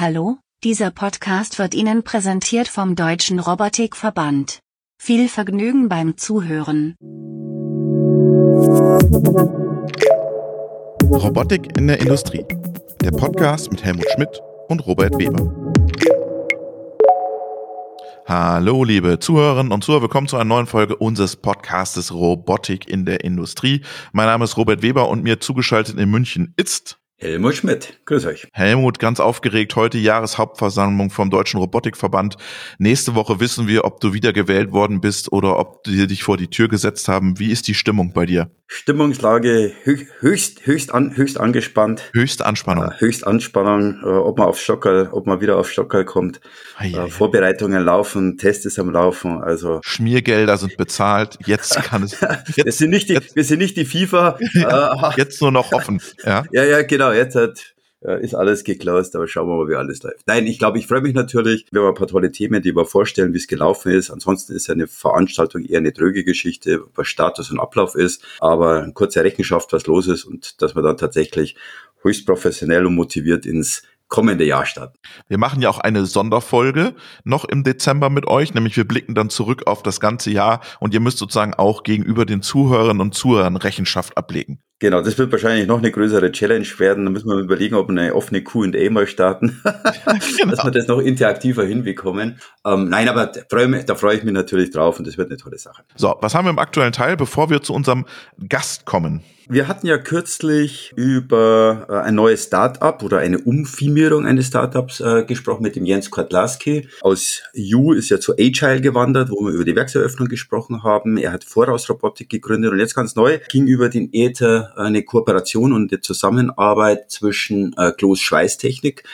Hallo, dieser Podcast wird Ihnen präsentiert vom Deutschen Robotikverband. Viel Vergnügen beim Zuhören. Robotik in der Industrie. Der Podcast mit Helmut Schmidt und Robert Weber. Hallo, liebe Zuhörerinnen und Zuhörer, willkommen zu einer neuen Folge unseres Podcastes Robotik in der Industrie. Mein Name ist Robert Weber und mir zugeschaltet in München ist Helmut Schmidt, grüß euch. Helmut, ganz aufgeregt, heute Jahreshauptversammlung vom Deutschen Robotikverband. Nächste Woche wissen wir, ob du wieder gewählt worden bist oder ob die dich vor die Tür gesetzt haben. Wie ist die Stimmung bei dir? Stimmungslage höchst, höchst, an, höchst angespannt. Höchst Anspannung. Äh, höchst Anspannung, äh, ob man auf Stockerl, ob man wieder auf Stockerl kommt. Äh, Vorbereitungen laufen, Test ist am Laufen, also. Schmiergelder sind bezahlt, jetzt kann es. Jetzt, wir, sind nicht die, jetzt, wir sind nicht die FIFA. jetzt nur noch offen, ja? Ja, ja, genau jetzt hat, äh, ist alles geclosed, aber schauen wir mal, wie alles läuft. Nein, ich glaube, ich freue mich natürlich. Wir haben ein paar tolle Themen, die wir vorstellen, wie es gelaufen ist. Ansonsten ist ja eine Veranstaltung eher eine dröge Geschichte, was Status und Ablauf ist, aber eine kurze Rechenschaft, was los ist und dass wir dann tatsächlich höchst professionell und motiviert ins kommende Jahr starten. Wir machen ja auch eine Sonderfolge noch im Dezember mit euch, nämlich wir blicken dann zurück auf das ganze Jahr und ihr müsst sozusagen auch gegenüber den Zuhörern und Zuhörern Rechenschaft ablegen. Genau, das wird wahrscheinlich noch eine größere Challenge werden. Da müssen wir überlegen, ob wir eine offene Q&A mal starten, genau. dass wir das noch interaktiver hinbekommen. Ähm, nein, aber da freue, mich, da freue ich mich natürlich drauf und das wird eine tolle Sache. So, was haben wir im aktuellen Teil, bevor wir zu unserem Gast kommen? Wir hatten ja kürzlich über äh, ein neues Startup oder eine Umfirmierung eines Startups äh, gesprochen mit dem Jens Kotlaski. Aus U ist ja zu Agile gewandert, wo wir über die Werkseröffnung gesprochen haben. Er hat Vorausrobotik gegründet und jetzt ganz neu ging über den Ether eine Kooperation und die Zusammenarbeit zwischen äh, Klos Schweißtechnik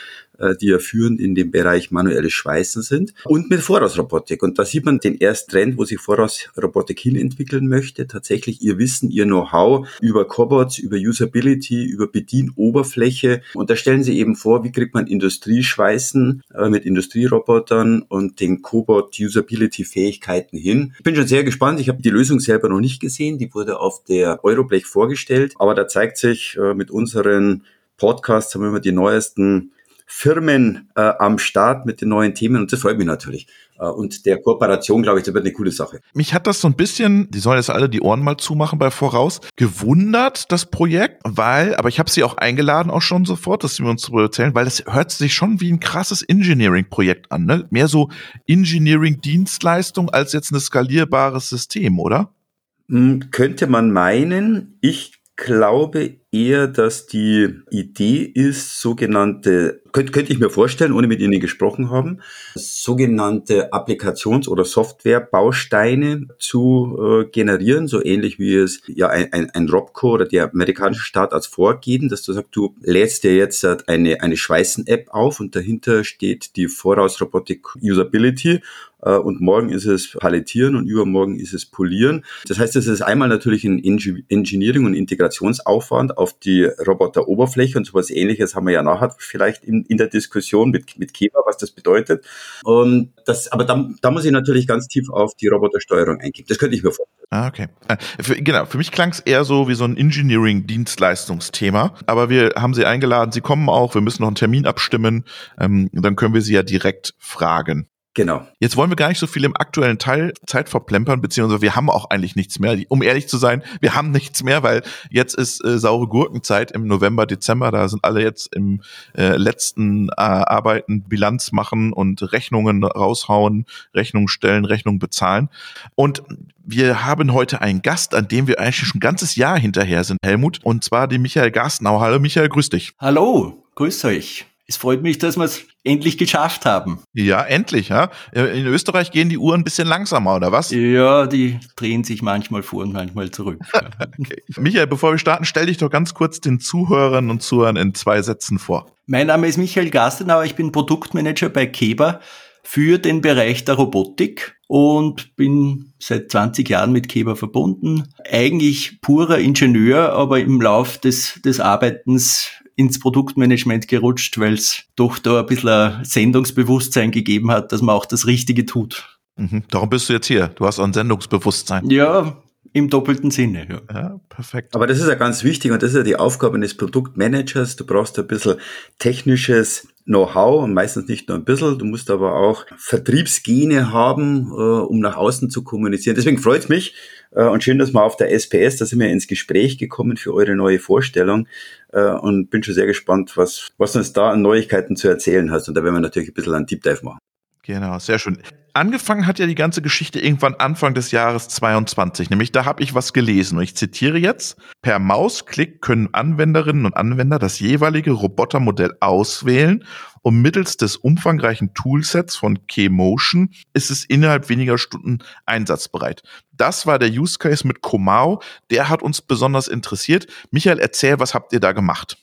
die ja führend in dem Bereich manuelles Schweißen sind und mit Vorausrobotik. Und da sieht man den ersten Trend, wo sich Vorausrobotik hin entwickeln möchte. Tatsächlich ihr Wissen, ihr Know-how über Cobots, über Usability, über Bedienoberfläche. Und da stellen sie eben vor, wie kriegt man Industrieschweißen äh, mit Industrierobotern und den Cobot Usability Fähigkeiten hin. Ich bin schon sehr gespannt. Ich habe die Lösung selber noch nicht gesehen. Die wurde auf der Euroblech vorgestellt. Aber da zeigt sich äh, mit unseren Podcasts haben wir immer die neuesten Firmen äh, am Start mit den neuen Themen und das freut mich natürlich. Äh, und der Kooperation, glaube ich, das wird eine coole Sache. Mich hat das so ein bisschen, die sollen jetzt alle die Ohren mal zumachen bei Voraus, gewundert, das Projekt, weil, aber ich habe sie auch eingeladen, auch schon sofort, dass sie mir uns darüber erzählen, weil das hört sich schon wie ein krasses Engineering-Projekt an, ne? Mehr so Engineering-Dienstleistung als jetzt ein skalierbares System, oder? Hm, könnte man meinen. Ich glaube eher, dass die Idee ist, sogenannte, könnte, könnte ich mir vorstellen, ohne mit Ihnen gesprochen haben, sogenannte Applikations- oder Softwarebausteine zu äh, generieren, so ähnlich wie es ja ein, ein, ein Robco oder der amerikanische Staat als vorgeben, dass du sagst, du lädst dir jetzt eine, eine Schweißen-App auf und dahinter steht die Voraus-Robotic Usability äh, und morgen ist es Palettieren und übermorgen ist es Polieren. Das heißt, es ist einmal natürlich ein Engineering- und Integrationsaufwand auf die Roboteroberfläche und sowas ähnliches haben wir ja nachher vielleicht in, in der Diskussion mit, mit Keba, was das bedeutet. Und das, aber da, da muss ich natürlich ganz tief auf die Robotersteuerung eingehen. Das könnte ich mir vorstellen. Ah, okay. Äh, für, genau, für mich klang es eher so wie so ein Engineering-Dienstleistungsthema. Aber wir haben Sie eingeladen, Sie kommen auch, wir müssen noch einen Termin abstimmen. Ähm, dann können wir Sie ja direkt fragen. Genau. Jetzt wollen wir gar nicht so viel im aktuellen Teil Zeit verplempern, beziehungsweise wir haben auch eigentlich nichts mehr. Um ehrlich zu sein, wir haben nichts mehr, weil jetzt ist äh, saure Gurkenzeit im November, Dezember. Da sind alle jetzt im äh, letzten äh, Arbeiten Bilanz machen und Rechnungen raushauen, Rechnungen stellen, Rechnungen bezahlen. Und wir haben heute einen Gast, an dem wir eigentlich schon ein ganzes Jahr hinterher sind, Helmut, und zwar die Michael Garstenau. Hallo Michael, grüß dich. Hallo, grüß euch. Es freut mich, dass wir es endlich geschafft haben. Ja, endlich. Ja? In Österreich gehen die Uhren ein bisschen langsamer, oder was? Ja, die drehen sich manchmal vor und manchmal zurück. okay. Michael, bevor wir starten, stell dich doch ganz kurz den Zuhörern und Zuhörern in zwei Sätzen vor. Mein Name ist Michael Gastenauer, ich bin Produktmanager bei Keber für den Bereich der Robotik und bin seit 20 Jahren mit Keber verbunden. Eigentlich purer Ingenieur, aber im Lauf des, des Arbeitens ins Produktmanagement gerutscht, weil es doch da ein bisschen ein Sendungsbewusstsein gegeben hat, dass man auch das Richtige tut. Mhm, darum bist du jetzt hier. Du hast ein Sendungsbewusstsein. Ja, im doppelten Sinne. Ja. ja. perfekt. Aber das ist ja ganz wichtig und das ist ja die Aufgabe eines Produktmanagers. Du brauchst ein bisschen technisches Know-how meistens nicht nur ein bisschen. Du musst aber auch Vertriebsgene haben, äh, um nach außen zu kommunizieren. Deswegen freut es mich äh, und schön, dass wir auf der SPS, da sind wir ins Gespräch gekommen für eure neue Vorstellung äh, und bin schon sehr gespannt, was, was uns da an Neuigkeiten zu erzählen hast. Und da werden wir natürlich ein bisschen einen Deep Dive machen. Genau, sehr schön. Angefangen hat ja die ganze Geschichte irgendwann Anfang des Jahres 22, nämlich da habe ich was gelesen und ich zitiere jetzt, per Mausklick können Anwenderinnen und Anwender das jeweilige Robotermodell auswählen und mittels des umfangreichen Toolsets von Kmotion ist es innerhalb weniger Stunden einsatzbereit. Das war der Use Case mit Komao, der hat uns besonders interessiert. Michael, erzähl, was habt ihr da gemacht?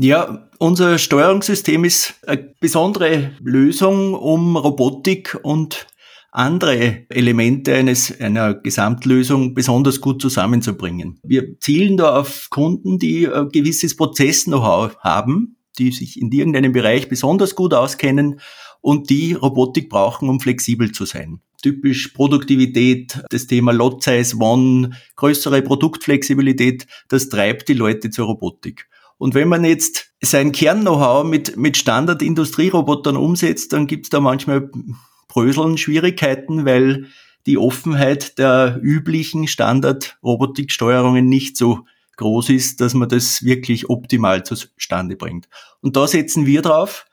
Ja, unser Steuerungssystem ist eine besondere Lösung, um Robotik und andere Elemente eines, einer Gesamtlösung besonders gut zusammenzubringen. Wir zielen da auf Kunden, die ein gewisses Prozess-Know-how haben, die sich in irgendeinem Bereich besonders gut auskennen und die Robotik brauchen, um flexibel zu sein. Typisch Produktivität, das Thema Lot Size One, größere Produktflexibilität, das treibt die Leute zur Robotik. Und wenn man jetzt sein Kern-Know-how mit, mit Standard-Industrierobotern umsetzt, dann gibt's da manchmal Bröseln, Schwierigkeiten, weil die Offenheit der üblichen Standard-Robotiksteuerungen nicht so groß ist, dass man das wirklich optimal zustande bringt. Und da setzen wir drauf.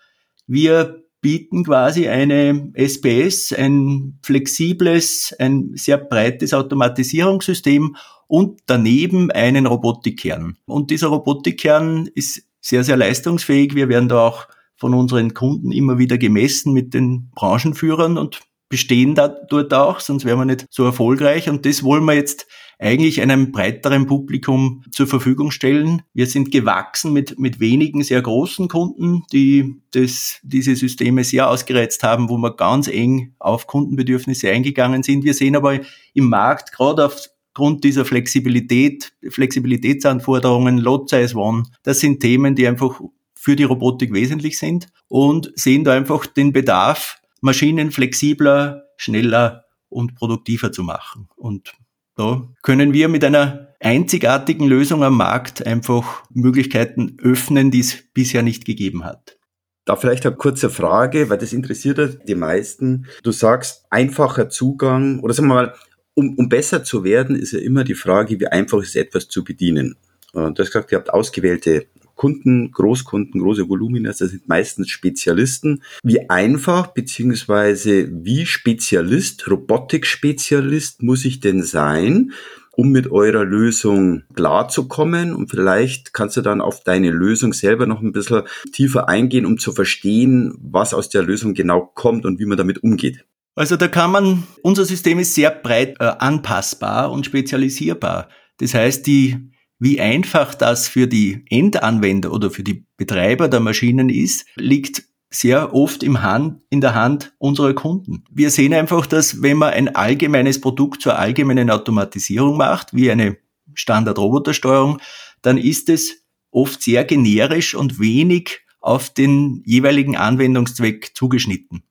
Wir bieten quasi eine SPS, ein flexibles, ein sehr breites Automatisierungssystem und daneben einen Robotikkern. Und dieser Robotikkern ist sehr, sehr leistungsfähig. Wir werden da auch von unseren Kunden immer wieder gemessen mit den Branchenführern und bestehen da dort auch, sonst wären wir nicht so erfolgreich. Und das wollen wir jetzt eigentlich einem breiteren Publikum zur Verfügung stellen. Wir sind gewachsen mit, mit wenigen sehr großen Kunden, die das, diese Systeme sehr ausgereizt haben, wo wir ganz eng auf Kundenbedürfnisse eingegangen sind. Wir sehen aber im Markt gerade aufgrund dieser Flexibilität, Flexibilitätsanforderungen, Lot Size One, das sind Themen, die einfach für die Robotik wesentlich sind und sehen da einfach den Bedarf, Maschinen flexibler, schneller und produktiver zu machen. Und da können wir mit einer einzigartigen Lösung am Markt einfach Möglichkeiten öffnen, die es bisher nicht gegeben hat. Da vielleicht eine kurze Frage, weil das interessiert die meisten. Du sagst einfacher Zugang oder sagen wir mal, um, um besser zu werden, ist ja immer die Frage, wie einfach ist etwas zu bedienen. Und du hast gesagt, ihr habt ausgewählte Kunden, Großkunden, große Volumina, das sind meistens Spezialisten. Wie einfach beziehungsweise wie Spezialist, Robotik-Spezialist muss ich denn sein, um mit eurer Lösung klarzukommen und vielleicht kannst du dann auf deine Lösung selber noch ein bisschen tiefer eingehen, um zu verstehen, was aus der Lösung genau kommt und wie man damit umgeht. Also da kann man, unser System ist sehr breit äh, anpassbar und spezialisierbar. Das heißt, die wie einfach das für die Endanwender oder für die Betreiber der Maschinen ist, liegt sehr oft im Hand, in der Hand unserer Kunden. Wir sehen einfach, dass wenn man ein allgemeines Produkt zur allgemeinen Automatisierung macht, wie eine Standard-Robotersteuerung, dann ist es oft sehr generisch und wenig auf den jeweiligen Anwendungszweck zugeschnitten.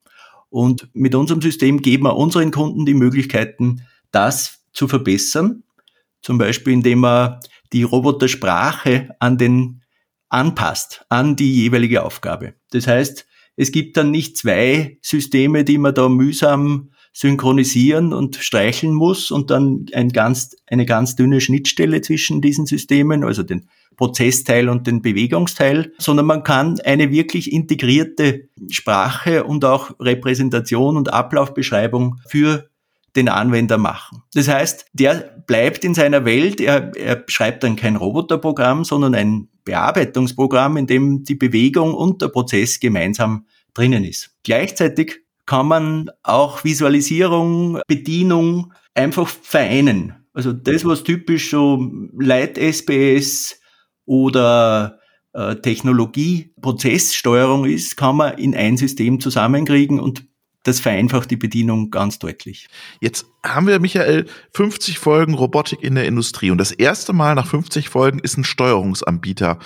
Und mit unserem System geben wir unseren Kunden die Möglichkeiten, das zu verbessern. Zum Beispiel, indem wir die Robotersprache an den anpasst, an die jeweilige Aufgabe. Das heißt, es gibt dann nicht zwei Systeme, die man da mühsam synchronisieren und streicheln muss und dann ein ganz, eine ganz dünne Schnittstelle zwischen diesen Systemen, also den Prozessteil und den Bewegungsteil, sondern man kann eine wirklich integrierte Sprache und auch Repräsentation und Ablaufbeschreibung für den Anwender machen. Das heißt, der bleibt in seiner Welt, er, er schreibt dann kein Roboterprogramm, sondern ein Bearbeitungsprogramm, in dem die Bewegung und der Prozess gemeinsam drinnen ist. Gleichzeitig kann man auch Visualisierung, Bedienung einfach vereinen. Also das, was typisch so Leit-SPS oder äh, Technologie, Prozesssteuerung ist, kann man in ein System zusammenkriegen und das vereinfacht die Bedienung ganz deutlich. Jetzt haben wir, Michael, 50 Folgen Robotik in der Industrie und das erste Mal nach 50 Folgen ist ein Steuerungsanbieter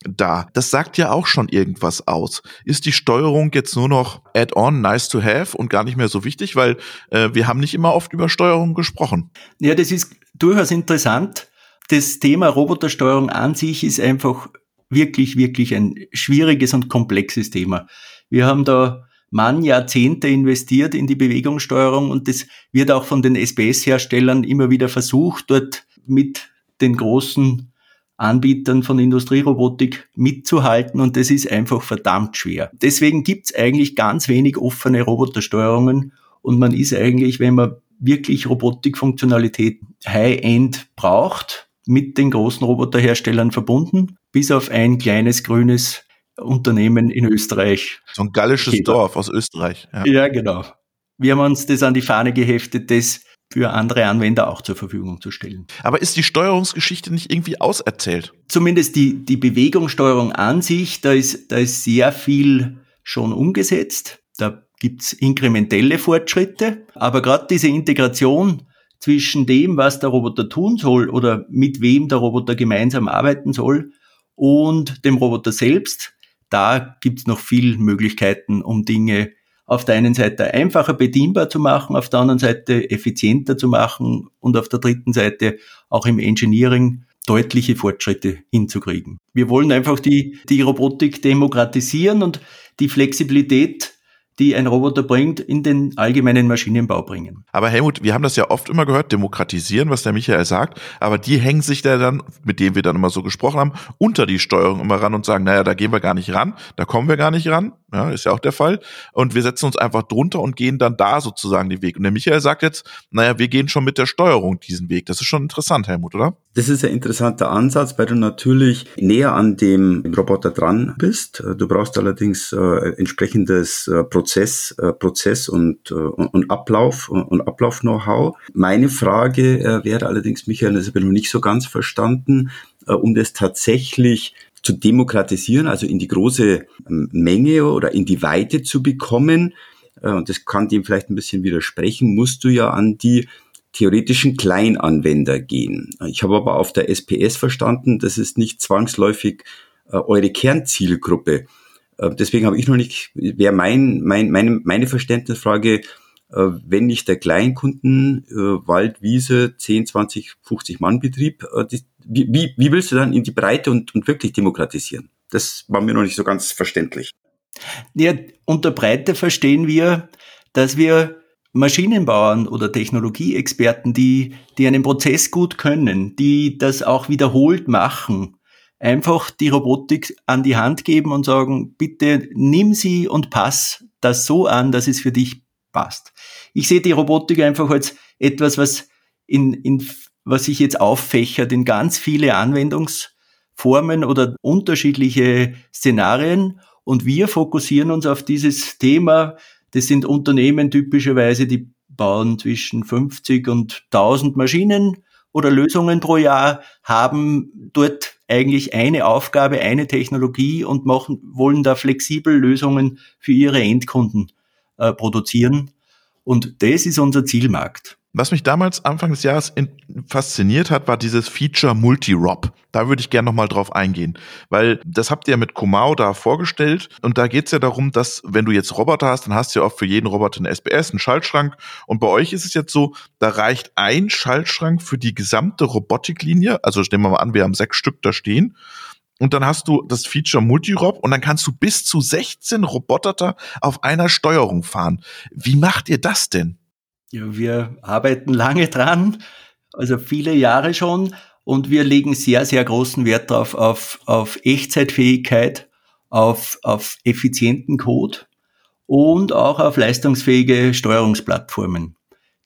da. Das sagt ja auch schon irgendwas aus. Ist die Steuerung jetzt nur noch add-on, nice to have und gar nicht mehr so wichtig, weil äh, wir haben nicht immer oft über Steuerung gesprochen. Ja, das ist durchaus interessant. Das Thema Robotersteuerung an sich ist einfach wirklich, wirklich ein schwieriges und komplexes Thema. Wir haben da Mann Jahrzehnte investiert in die Bewegungssteuerung und das wird auch von den SPS-Herstellern immer wieder versucht, dort mit den großen Anbietern von Industrierobotik mitzuhalten und das ist einfach verdammt schwer. Deswegen gibt's eigentlich ganz wenig offene Robotersteuerungen und man ist eigentlich, wenn man wirklich Robotikfunktionalität High-End braucht, mit den großen Roboterherstellern verbunden, bis auf ein kleines grünes Unternehmen in Österreich. So ein gallisches Keber. Dorf aus Österreich. Ja. ja, genau. Wir haben uns das an die Fahne geheftet, das für andere Anwender auch zur Verfügung zu stellen. Aber ist die Steuerungsgeschichte nicht irgendwie auserzählt? Zumindest die, die Bewegungssteuerung an sich, da ist, da ist sehr viel schon umgesetzt. Da gibt's inkrementelle Fortschritte. Aber gerade diese Integration zwischen dem, was der Roboter tun soll oder mit wem der Roboter gemeinsam arbeiten soll und dem Roboter selbst, da gibt's noch viel Möglichkeiten, um Dinge auf der einen Seite einfacher bedienbar zu machen, auf der anderen Seite effizienter zu machen und auf der dritten Seite auch im Engineering deutliche Fortschritte hinzukriegen. Wir wollen einfach die, die Robotik demokratisieren und die Flexibilität die ein Roboter bringt, in den allgemeinen Maschinenbau bringen. Aber Helmut, wir haben das ja oft immer gehört, demokratisieren, was der Michael sagt, aber die hängen sich da dann, mit dem wir dann immer so gesprochen haben, unter die Steuerung immer ran und sagen, naja, da gehen wir gar nicht ran, da kommen wir gar nicht ran, ja, ist ja auch der Fall. Und wir setzen uns einfach drunter und gehen dann da sozusagen den Weg. Und der Michael sagt jetzt, naja, wir gehen schon mit der Steuerung diesen Weg. Das ist schon interessant, Helmut, oder? Das ist ein interessanter Ansatz, weil du natürlich näher an dem Roboter dran bist. Du brauchst allerdings äh, entsprechendes äh, Prozess, äh, Prozess und, äh, und Ablauf und Ablauf-Know-how. Meine Frage äh, wäre allerdings, Michael, das habe ich noch nicht so ganz verstanden, äh, um das tatsächlich zu demokratisieren, also in die große ähm, Menge oder in die Weite zu bekommen, äh, und das kann dem vielleicht ein bisschen widersprechen, musst du ja an die theoretischen Kleinanwender gehen. Ich habe aber auf der SPS verstanden, das ist nicht zwangsläufig äh, eure Kernzielgruppe. Äh, deswegen habe ich noch nicht, wäre mein, mein, meine, meine Verständnisfrage, äh, wenn nicht der Kleinkunden, äh, Wald, Wiese, 10, 20, 50 Mann Betrieb, äh, die, wie, wie willst du dann in die Breite und, und wirklich demokratisieren? Das war mir noch nicht so ganz verständlich. Ja, unter Breite verstehen wir, dass wir Maschinenbauern oder Technologieexperten, die, die einen Prozess gut können, die das auch wiederholt machen, einfach die Robotik an die Hand geben und sagen, bitte nimm sie und pass das so an, dass es für dich passt. Ich sehe die Robotik einfach als etwas, was in, in was sich jetzt auffächert in ganz viele Anwendungsformen oder unterschiedliche Szenarien. Und wir fokussieren uns auf dieses Thema. Das sind Unternehmen typischerweise, die bauen zwischen 50 und 1000 Maschinen oder Lösungen pro Jahr, haben dort eigentlich eine Aufgabe, eine Technologie und machen, wollen da flexibel Lösungen für ihre Endkunden äh, produzieren. Und das ist unser Zielmarkt. Was mich damals Anfang des Jahres fasziniert hat, war dieses Feature Multi-Rob. Da würde ich gerne nochmal drauf eingehen, weil das habt ihr mit Komao da vorgestellt und da geht es ja darum, dass wenn du jetzt Roboter hast, dann hast du ja auch für jeden Roboter eine SPS, einen Schaltschrank und bei euch ist es jetzt so, da reicht ein Schaltschrank für die gesamte Robotiklinie, also nehmen wir mal an, wir haben sechs Stück da stehen und dann hast du das Feature Multirob und dann kannst du bis zu 16 Roboter auf einer Steuerung fahren. Wie macht ihr das denn? Ja, wir arbeiten lange dran, also viele Jahre schon, und wir legen sehr, sehr großen Wert darauf, auf, auf Echtzeitfähigkeit, auf, auf effizienten Code und auch auf leistungsfähige Steuerungsplattformen,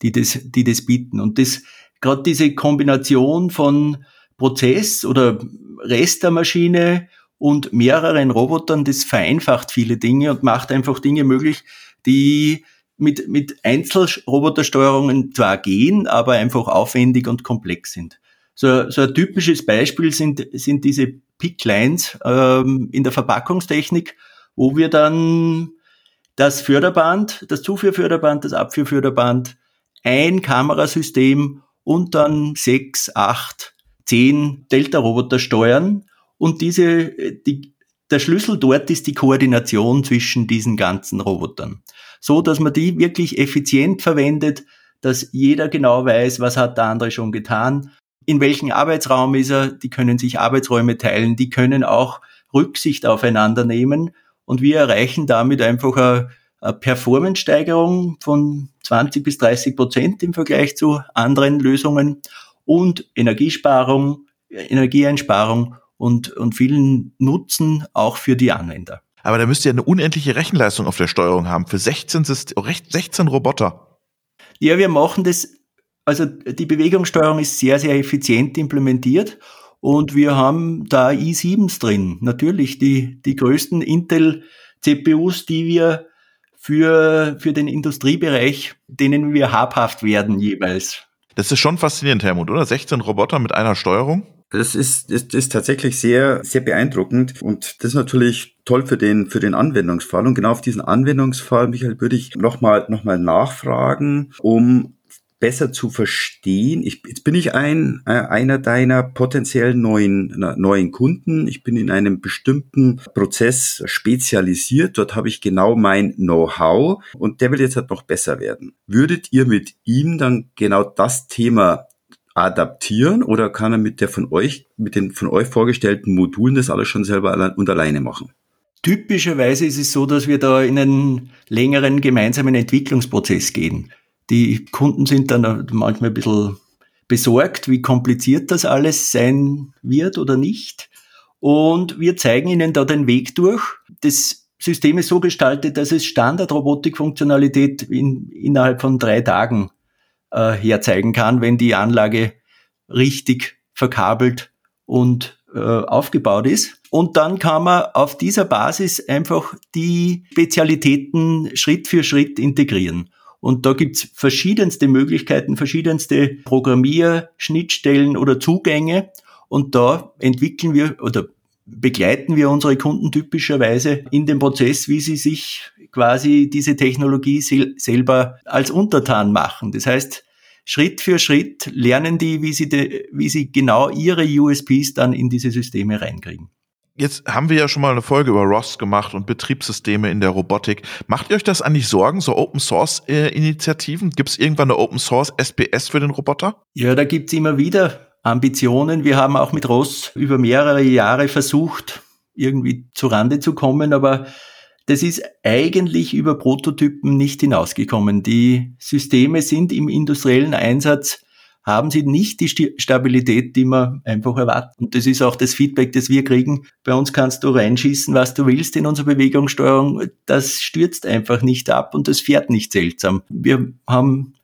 die das, die das bieten. Und das, gerade diese Kombination von Prozess oder Rest der Maschine und mehreren Robotern, das vereinfacht viele Dinge und macht einfach Dinge möglich, die mit, mit Einzelrobotersteuerungen zwar gehen, aber einfach aufwendig und komplex sind. So, so ein typisches Beispiel sind, sind diese Pick-Lines ähm, in der Verpackungstechnik, wo wir dann das Förderband, das Zuführförderband, das Abführförderband, ein Kamerasystem und dann sechs, acht, zehn Delta-Roboter steuern und diese, die, der Schlüssel dort ist die Koordination zwischen diesen ganzen Robotern so dass man die wirklich effizient verwendet, dass jeder genau weiß, was hat der andere schon getan, in welchem Arbeitsraum ist er, die können sich Arbeitsräume teilen, die können auch Rücksicht aufeinander nehmen. Und wir erreichen damit einfach eine, eine Performance-Steigerung von 20 bis 30 Prozent im Vergleich zu anderen Lösungen und Energiesparung, Energieeinsparung und, und vielen Nutzen auch für die Anwender. Aber da müsst ihr eine unendliche Rechenleistung auf der Steuerung haben für 16, 16 Roboter. Ja, wir machen das, also die Bewegungssteuerung ist sehr, sehr effizient implementiert und wir haben da i7s drin. Natürlich die, die größten Intel CPUs, die wir für, für den Industriebereich, denen wir habhaft werden jeweils. Das ist schon faszinierend, Helmut, oder? 16 Roboter mit einer Steuerung? Das ist, ist, ist tatsächlich sehr, sehr beeindruckend und das ist natürlich toll für den, für den Anwendungsfall. Und genau auf diesen Anwendungsfall, Michael, würde ich nochmal, noch mal nachfragen, um besser zu verstehen. Ich, jetzt bin ich ein, äh, einer deiner potenziellen neuen, neuen Kunden. Ich bin in einem bestimmten Prozess spezialisiert. Dort habe ich genau mein Know-how und der will jetzt halt noch besser werden. Würdet ihr mit ihm dann genau das Thema adaptieren oder kann er mit der von euch, mit den von euch vorgestellten Modulen das alles schon selber und alleine machen? Typischerweise ist es so, dass wir da in einen längeren gemeinsamen Entwicklungsprozess gehen. Die Kunden sind dann manchmal ein bisschen besorgt, wie kompliziert das alles sein wird oder nicht. Und wir zeigen ihnen da den Weg durch. Das System ist so gestaltet, dass es Standard-Robotik-Funktionalität in, innerhalb von drei Tagen äh, herzeigen kann, wenn die Anlage richtig verkabelt und äh, aufgebaut ist. Und dann kann man auf dieser Basis einfach die Spezialitäten Schritt für Schritt integrieren. Und da gibt's verschiedenste Möglichkeiten, verschiedenste Programmierschnittstellen oder Zugänge. Und da entwickeln wir oder begleiten wir unsere Kunden typischerweise in dem Prozess, wie sie sich quasi diese Technologie sel selber als Untertan machen. Das heißt, Schritt für Schritt lernen die, wie sie, de, wie sie genau ihre USPs dann in diese Systeme reinkriegen. Jetzt haben wir ja schon mal eine Folge über ROS gemacht und Betriebssysteme in der Robotik. Macht ihr euch das eigentlich Sorgen, so Open Source Initiativen? Gibt es irgendwann eine Open Source SPS für den Roboter? Ja, da gibt's immer wieder Ambitionen. Wir haben auch mit ROS über mehrere Jahre versucht, irgendwie zu Rande zu kommen, aber das ist eigentlich über Prototypen nicht hinausgekommen. Die Systeme sind im industriellen Einsatz, haben sie nicht die Stabilität, die man einfach erwartet. Und das ist auch das Feedback, das wir kriegen. Bei uns kannst du reinschießen, was du willst in unsere Bewegungssteuerung. Das stürzt einfach nicht ab und das fährt nicht seltsam. Wir haben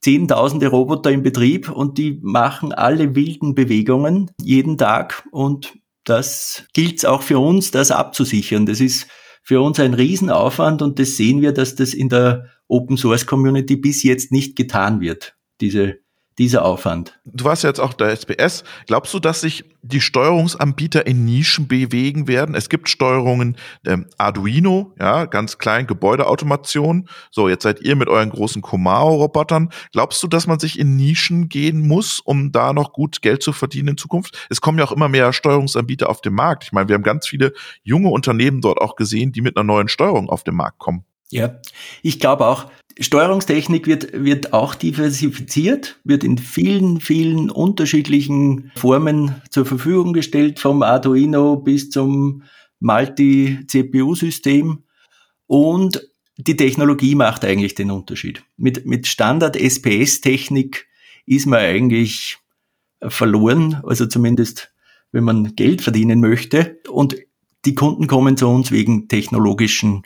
zehntausende Roboter im Betrieb und die machen alle wilden Bewegungen jeden Tag und das gilt auch für uns, das abzusichern. Das ist für uns ein Riesenaufwand und das sehen wir, dass das in der Open Source Community bis jetzt nicht getan wird, diese dieser Aufwand. Du warst ja jetzt auch der SPS. Glaubst du, dass sich die Steuerungsanbieter in Nischen bewegen werden? Es gibt Steuerungen ähm, Arduino, ja, ganz klein, Gebäudeautomation. So, jetzt seid ihr mit euren großen Komao-Robotern. Glaubst du, dass man sich in Nischen gehen muss, um da noch gut Geld zu verdienen in Zukunft? Es kommen ja auch immer mehr Steuerungsanbieter auf den Markt. Ich meine, wir haben ganz viele junge Unternehmen dort auch gesehen, die mit einer neuen Steuerung auf den Markt kommen. Ja, ich glaube auch, Steuerungstechnik wird, wird auch diversifiziert, wird in vielen, vielen unterschiedlichen Formen zur Verfügung gestellt, vom Arduino bis zum Multi-CPU-System. Und die Technologie macht eigentlich den Unterschied. Mit, mit Standard-SPS-Technik ist man eigentlich verloren, also zumindest wenn man Geld verdienen möchte. Und die Kunden kommen zu uns wegen technologischen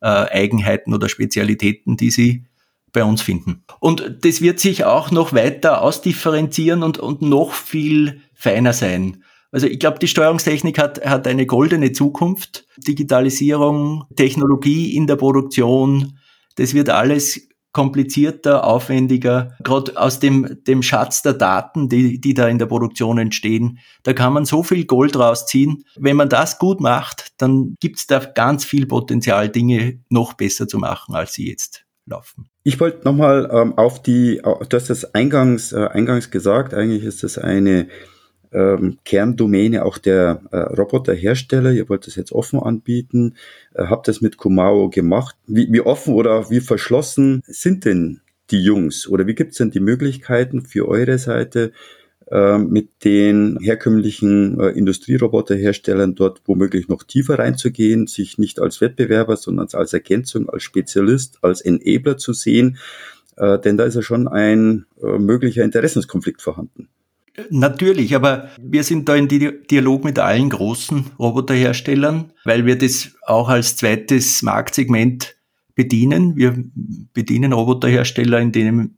äh, Eigenheiten oder Spezialitäten, die sie bei uns finden. Und das wird sich auch noch weiter ausdifferenzieren und, und noch viel feiner sein. Also ich glaube, die Steuerungstechnik hat, hat eine goldene Zukunft. Digitalisierung, Technologie in der Produktion, das wird alles komplizierter, aufwendiger. Gerade aus dem, dem Schatz der Daten, die, die da in der Produktion entstehen, da kann man so viel Gold rausziehen. Wenn man das gut macht, dann gibt's da ganz viel Potenzial, Dinge noch besser zu machen, als sie jetzt laufen. Ich wollte nochmal ähm, auf die, du hast das eingangs, äh, eingangs gesagt, eigentlich ist das eine ähm, Kerndomäne auch der äh, Roboterhersteller. Ihr wollt das jetzt offen anbieten, äh, habt das mit Kumao gemacht. Wie, wie offen oder wie verschlossen sind denn die Jungs? Oder wie gibt's denn die Möglichkeiten für eure Seite, äh, mit den herkömmlichen äh, Industrieroboterherstellern dort womöglich noch tiefer reinzugehen, sich nicht als Wettbewerber, sondern als Ergänzung, als Spezialist, als Enabler zu sehen. Äh, denn da ist ja schon ein äh, möglicher Interessenskonflikt vorhanden. Natürlich, aber wir sind da in Dialog mit allen großen Roboterherstellern, weil wir das auch als zweites Marktsegment bedienen. Wir bedienen Roboterhersteller, in denen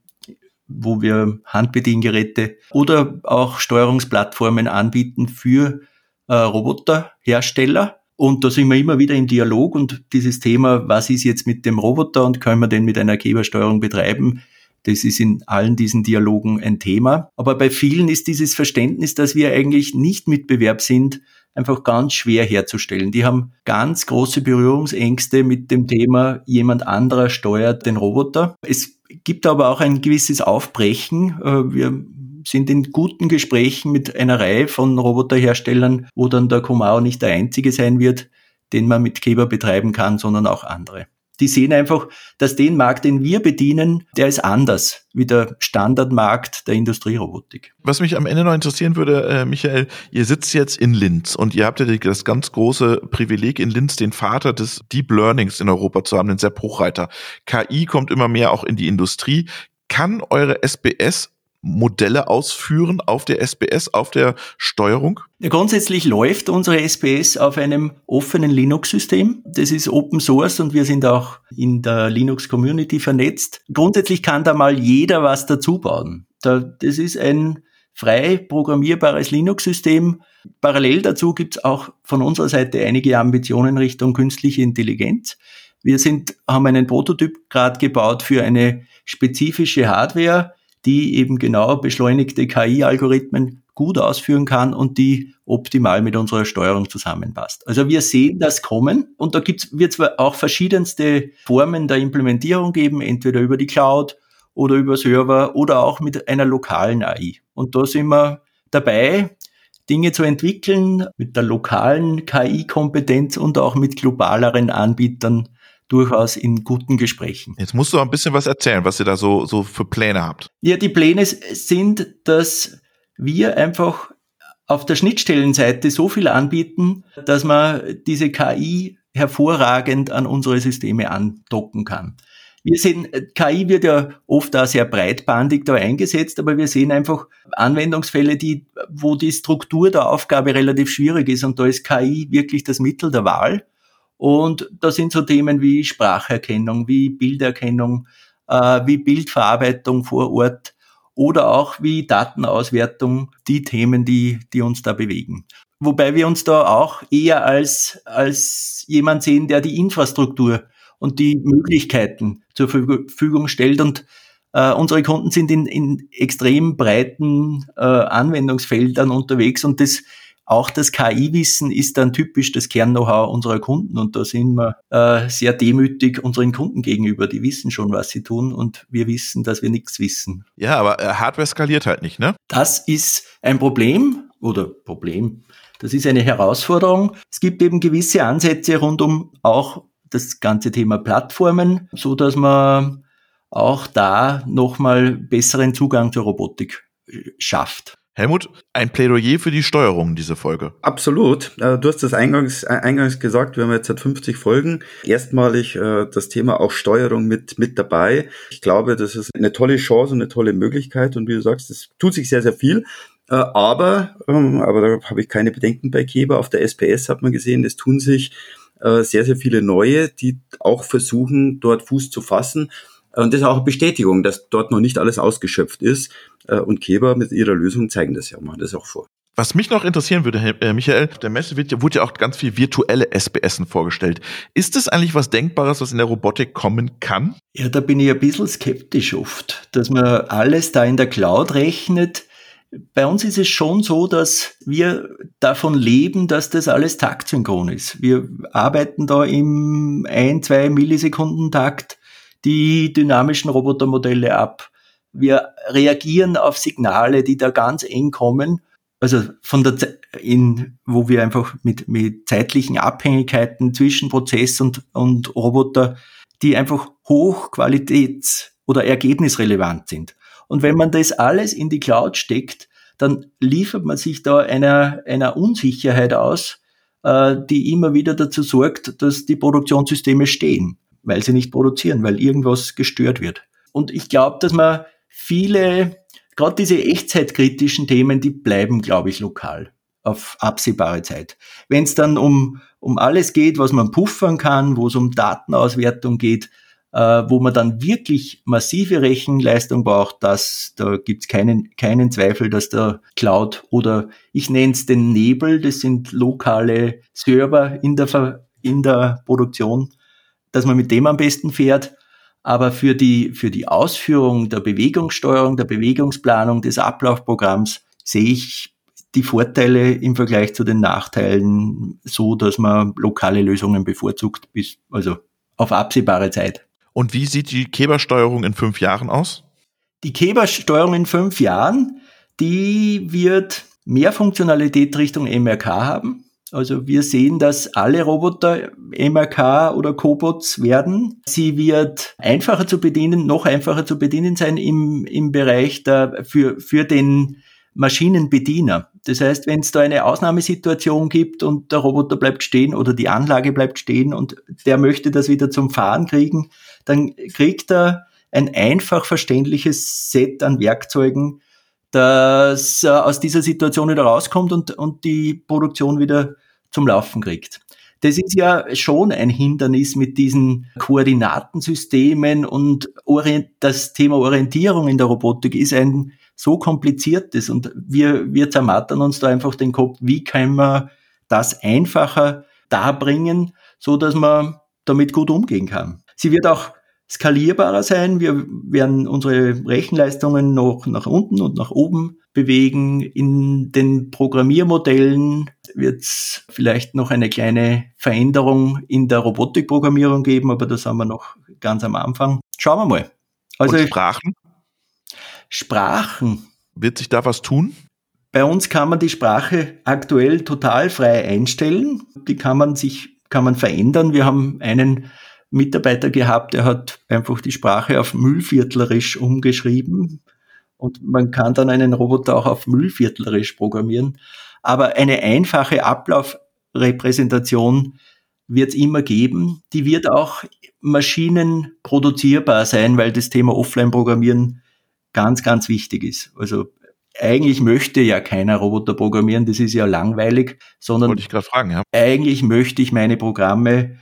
wo wir Handbediengeräte oder auch Steuerungsplattformen anbieten für äh, Roboterhersteller. Und da sind wir immer wieder im Dialog und dieses Thema, was ist jetzt mit dem Roboter und können wir den mit einer Gebersteuerung betreiben, das ist in allen diesen Dialogen ein Thema. Aber bei vielen ist dieses Verständnis, dass wir eigentlich nicht Mitbewerb sind, einfach ganz schwer herzustellen. Die haben ganz große Berührungsängste mit dem Thema, jemand anderer steuert den Roboter. Es gibt aber auch ein gewisses Aufbrechen. Äh, wir sind in guten Gesprächen mit einer Reihe von Roboterherstellern, wo dann der Comao nicht der einzige sein wird, den man mit Keber betreiben kann, sondern auch andere die sehen einfach, dass den Markt, den wir bedienen, der ist anders wie der Standardmarkt der Industrierobotik. Was mich am Ende noch interessieren würde, äh, Michael, ihr sitzt jetzt in Linz und ihr habt ja das ganz große Privileg in Linz, den Vater des Deep Learnings in Europa zu haben, den Sepp Hochreiter. KI kommt immer mehr auch in die Industrie. Kann eure SBS Modelle ausführen auf der SBS, auf der Steuerung? Grundsätzlich läuft unsere SBS auf einem offenen Linux-System. Das ist Open Source und wir sind auch in der Linux-Community vernetzt. Grundsätzlich kann da mal jeder was dazu bauen. das ist ein frei programmierbares Linux-System. Parallel dazu gibt es auch von unserer Seite einige Ambitionen Richtung künstliche Intelligenz. Wir sind, haben einen Prototyp gerade gebaut für eine spezifische Hardware, die eben genau beschleunigte KI-Algorithmen gut ausführen kann und die optimal mit unserer Steuerung zusammenpasst. Also wir sehen das kommen und da gibt's, wird zwar auch verschiedenste Formen der Implementierung geben, entweder über die Cloud oder über Server oder auch mit einer lokalen AI. Und da sind wir dabei, Dinge zu entwickeln mit der lokalen KI-Kompetenz und auch mit globaleren Anbietern durchaus in guten Gesprächen. Jetzt musst du ein bisschen was erzählen, was ihr da so, so für Pläne habt. Ja, die Pläne sind, dass wir einfach auf der Schnittstellenseite so viel anbieten, dass man diese KI hervorragend an unsere Systeme andocken kann. Wir sehen, KI wird ja oft auch sehr breitbandig da eingesetzt, aber wir sehen einfach Anwendungsfälle, die, wo die Struktur der Aufgabe relativ schwierig ist und da ist KI wirklich das Mittel der Wahl. Und da sind so Themen wie Spracherkennung, wie Bilderkennung, äh, wie Bildverarbeitung vor Ort oder auch wie Datenauswertung die Themen, die, die uns da bewegen. Wobei wir uns da auch eher als, als jemand sehen, der die Infrastruktur und die Möglichkeiten zur Verfügung stellt. Und äh, unsere Kunden sind in, in extrem breiten äh, Anwendungsfeldern unterwegs und das auch das KI-Wissen ist dann typisch das Kern-Know-how unserer Kunden und da sind wir äh, sehr demütig unseren Kunden gegenüber. Die wissen schon, was sie tun und wir wissen, dass wir nichts wissen. Ja, aber äh, Hardware skaliert halt nicht, ne? Das ist ein Problem oder Problem. Das ist eine Herausforderung. Es gibt eben gewisse Ansätze rund um auch das ganze Thema Plattformen, so dass man auch da nochmal besseren Zugang zur Robotik äh, schafft. Helmut, ein Plädoyer für die Steuerung, diese Folge. Absolut. Äh, du hast das eingangs, äh, eingangs gesagt, wir haben jetzt seit 50 Folgen. Erstmalig äh, das Thema auch Steuerung mit, mit dabei. Ich glaube, das ist eine tolle Chance und eine tolle Möglichkeit. Und wie du sagst, es tut sich sehr, sehr viel. Aber, ähm, aber da habe ich keine Bedenken bei Keber. Auf der SPS hat man gesehen, es tun sich sehr, sehr viele neue, die auch versuchen, dort Fuß zu fassen. Und das ist auch eine Bestätigung, dass dort noch nicht alles ausgeschöpft ist. Äh, und Keber mit ihrer Lösung zeigen das ja, machen das auch vor. Was mich noch interessieren würde, äh, Michael, der Messe wird, wurde ja auch ganz viel virtuelle SBSen vorgestellt. Ist das eigentlich was Denkbares, was in der Robotik kommen kann? Ja, da bin ich ein bisschen skeptisch oft, dass man alles da in der Cloud rechnet. Bei uns ist es schon so, dass wir davon leben, dass das alles taktsynchron ist. Wir arbeiten da im ein, zwei Millisekunden Takt die dynamischen Robotermodelle ab. Wir reagieren auf Signale, die da ganz eng kommen. Also von der, in, wo wir einfach mit, mit zeitlichen Abhängigkeiten zwischen Prozess und, und Roboter, die einfach hochqualitäts- oder ergebnisrelevant sind. Und wenn man das alles in die Cloud steckt, dann liefert man sich da einer, einer Unsicherheit aus, äh, die immer wieder dazu sorgt, dass die Produktionssysteme stehen, weil sie nicht produzieren, weil irgendwas gestört wird. Und ich glaube, dass man viele, gerade diese echtzeitkritischen Themen, die bleiben, glaube ich, lokal auf absehbare Zeit. Wenn es dann um, um alles geht, was man puffern kann, wo es um Datenauswertung geht, äh, wo man dann wirklich massive Rechenleistung braucht, das, da gibt es keinen, keinen Zweifel, dass der Cloud oder ich nenne es den Nebel, das sind lokale Server in der, in der Produktion, dass man mit dem am besten fährt. Aber für die, für die Ausführung der Bewegungssteuerung, der Bewegungsplanung des Ablaufprogramms sehe ich die Vorteile im Vergleich zu den Nachteilen so, dass man lokale Lösungen bevorzugt, bis, also auf absehbare Zeit. Und wie sieht die Kebersteuerung in fünf Jahren aus? Die Kebersteuerung in fünf Jahren, die wird mehr Funktionalität Richtung MRK haben. Also wir sehen, dass alle Roboter MRK oder Cobots werden. Sie wird einfacher zu bedienen, noch einfacher zu bedienen sein im, im Bereich der, für, für den Maschinenbediener. Das heißt, wenn es da eine Ausnahmesituation gibt und der Roboter bleibt stehen oder die Anlage bleibt stehen und der möchte das wieder zum Fahren kriegen, dann kriegt er ein einfach verständliches Set an Werkzeugen, das aus dieser Situation wieder rauskommt und, und die Produktion wieder zum Laufen kriegt. Das ist ja schon ein Hindernis mit diesen Koordinatensystemen und das Thema Orientierung in der Robotik ist ein so kompliziertes und wir, wir zermattern uns da einfach den Kopf, wie kann man das einfacher darbringen, so dass man damit gut umgehen kann. Sie wird auch skalierbarer sein. Wir werden unsere Rechenleistungen noch nach unten und nach oben bewegen. In den Programmiermodellen wird es vielleicht noch eine kleine Veränderung in der Robotikprogrammierung geben, aber das haben wir noch ganz am Anfang. Schauen wir mal. Also und Sprachen? Sprachen. Wird sich da was tun? Bei uns kann man die Sprache aktuell total frei einstellen. Die kann man sich, kann man verändern. Wir haben einen Mitarbeiter gehabt, der hat einfach die Sprache auf Müllviertlerisch umgeschrieben. Und man kann dann einen Roboter auch auf Müllviertlerisch programmieren. Aber eine einfache Ablaufrepräsentation wird es immer geben. Die wird auch maschinenproduzierbar sein, weil das Thema Offline-Programmieren ganz, ganz wichtig ist. Also eigentlich möchte ja keiner Roboter programmieren, das ist ja langweilig, sondern Wollte ich fragen, ja. eigentlich möchte ich meine Programme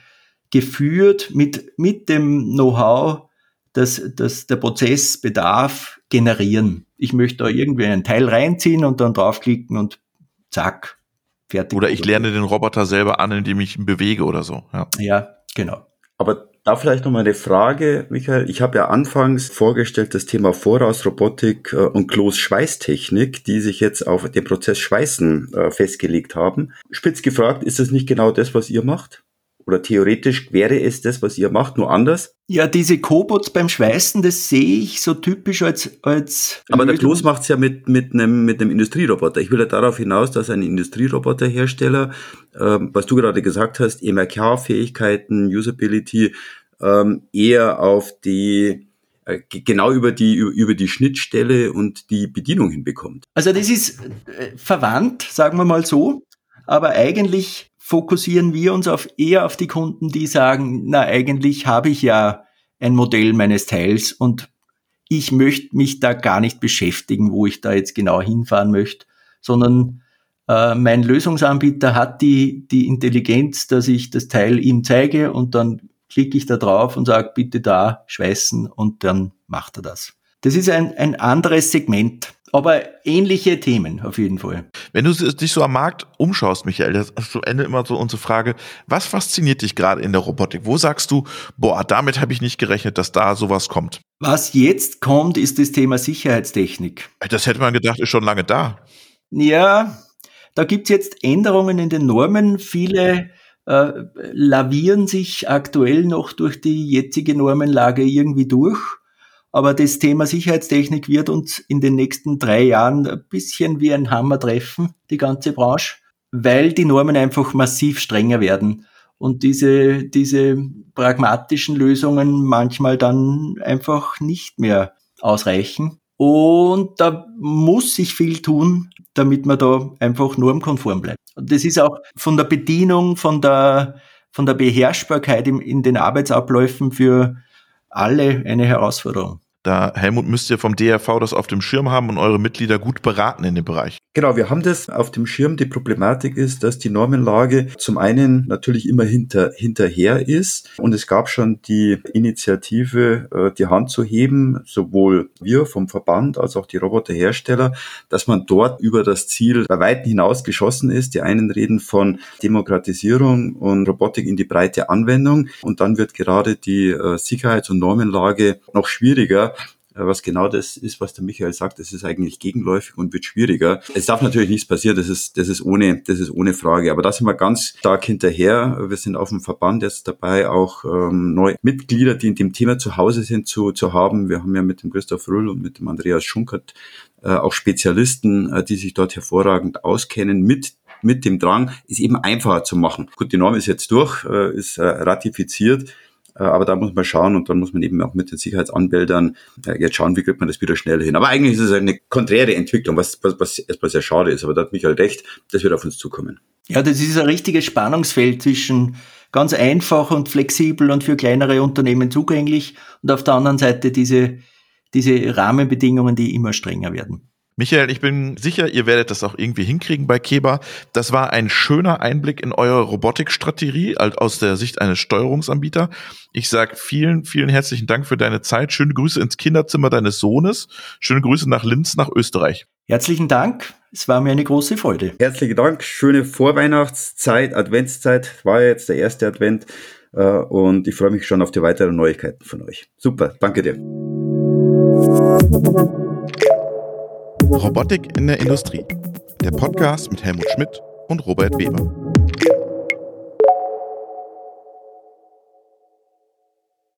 geführt mit, mit dem Know-how, dass, dass der Prozessbedarf generieren. Ich möchte da irgendwie einen Teil reinziehen und dann draufklicken und zack, fertig. Oder ich lerne den Roboter selber an, indem ich ihn bewege oder so. Ja, ja genau. Aber da vielleicht noch mal eine Frage, Michael. Ich habe ja anfangs vorgestellt das Thema Vorausrobotik äh, und Kloß-Schweißtechnik, die sich jetzt auf den Prozess Schweißen äh, festgelegt haben. Spitz gefragt, ist das nicht genau das, was ihr macht? Oder theoretisch wäre es das, was ihr macht, nur anders? Ja, diese Cobots beim Schweißen, das sehe ich so typisch als. als Aber der Kloß macht es ja mit, mit, einem, mit einem Industrieroboter. Ich will ja darauf hinaus, dass ein Industrieroboterhersteller, ähm, was du gerade gesagt hast, MRK-Fähigkeiten, Usability, ähm, eher auf die äh, genau über die über die Schnittstelle und die Bedienung hinbekommt. Also das ist äh, verwandt, sagen wir mal so, aber eigentlich fokussieren wir uns auf eher auf die Kunden, die sagen, na eigentlich habe ich ja ein Modell meines Teils und ich möchte mich da gar nicht beschäftigen, wo ich da jetzt genau hinfahren möchte, sondern äh, mein Lösungsanbieter hat die, die Intelligenz, dass ich das Teil ihm zeige und dann klicke ich da drauf und sage, bitte da schweißen und dann macht er das. Das ist ein, ein anderes Segment aber ähnliche Themen auf jeden Fall. Wenn du dich so am Markt umschaust, Michael, das ist zu Ende immer so unsere Frage, was fasziniert dich gerade in der Robotik? Wo sagst du, boah, damit habe ich nicht gerechnet, dass da sowas kommt? Was jetzt kommt, ist das Thema Sicherheitstechnik. Das hätte man gedacht, ist schon lange da. Ja, da gibt's jetzt Änderungen in den Normen. Viele äh, lavieren sich aktuell noch durch die jetzige Normenlage irgendwie durch. Aber das Thema Sicherheitstechnik wird uns in den nächsten drei Jahren ein bisschen wie ein Hammer treffen, die ganze Branche, weil die Normen einfach massiv strenger werden und diese, diese pragmatischen Lösungen manchmal dann einfach nicht mehr ausreichen. Und da muss sich viel tun, damit man da einfach normkonform bleibt. Und das ist auch von der Bedienung, von der, von der Beherrschbarkeit in, in den Arbeitsabläufen für alle eine Herausforderung. Da, Helmut, müsst ihr vom DRV das auf dem Schirm haben und eure Mitglieder gut beraten in dem Bereich. Genau, wir haben das auf dem Schirm. Die Problematik ist, dass die Normenlage zum einen natürlich immer hinter, hinterher ist. Und es gab schon die Initiative, äh, die Hand zu heben, sowohl wir vom Verband als auch die Roboterhersteller, dass man dort über das Ziel bei Weitem hinaus geschossen ist. Die einen reden von Demokratisierung und Robotik in die breite Anwendung. Und dann wird gerade die äh, Sicherheits- und Normenlage noch schwieriger was genau das ist, was der Michael sagt, das ist eigentlich gegenläufig und wird schwieriger. Es darf natürlich nichts passieren, das ist, das ist ohne, das ist ohne Frage. Aber da sind wir ganz stark hinterher. Wir sind auf dem Verband jetzt dabei, auch ähm, neue Mitglieder, die in dem Thema zu Hause sind, zu, zu haben. Wir haben ja mit dem Christoph Rüll und mit dem Andreas Schunkert äh, auch Spezialisten, äh, die sich dort hervorragend auskennen mit mit dem Drang, ist eben einfacher zu machen. Gut, die Norm ist jetzt durch, äh, ist äh, ratifiziert. Äh, aber da muss man schauen und dann muss man eben auch mit den Sicherheitsanwältern äh, jetzt schauen, wie kriegt man das wieder schnell hin. Aber eigentlich ist es eine konträre Entwicklung, was, was, was erstmal sehr schade ist. Aber da hat Michael recht, das wird auf uns zukommen. Ja, das ist ein richtiges Spannungsfeld zwischen ganz einfach und flexibel und für kleinere Unternehmen zugänglich und auf der anderen Seite diese, diese Rahmenbedingungen, die immer strenger werden. Michael, ich bin sicher, ihr werdet das auch irgendwie hinkriegen bei Keba. Das war ein schöner Einblick in eure Robotikstrategie aus der Sicht eines Steuerungsanbieters. Ich sage vielen, vielen herzlichen Dank für deine Zeit. Schöne Grüße ins Kinderzimmer deines Sohnes. Schöne Grüße nach Linz, nach Österreich. Herzlichen Dank. Es war mir eine große Freude. Herzlichen Dank. Schöne Vorweihnachtszeit, Adventszeit. War jetzt der erste Advent. Äh, und ich freue mich schon auf die weiteren Neuigkeiten von euch. Super. Danke dir. Robotik in der Industrie. Der Podcast mit Helmut Schmidt und Robert Weber.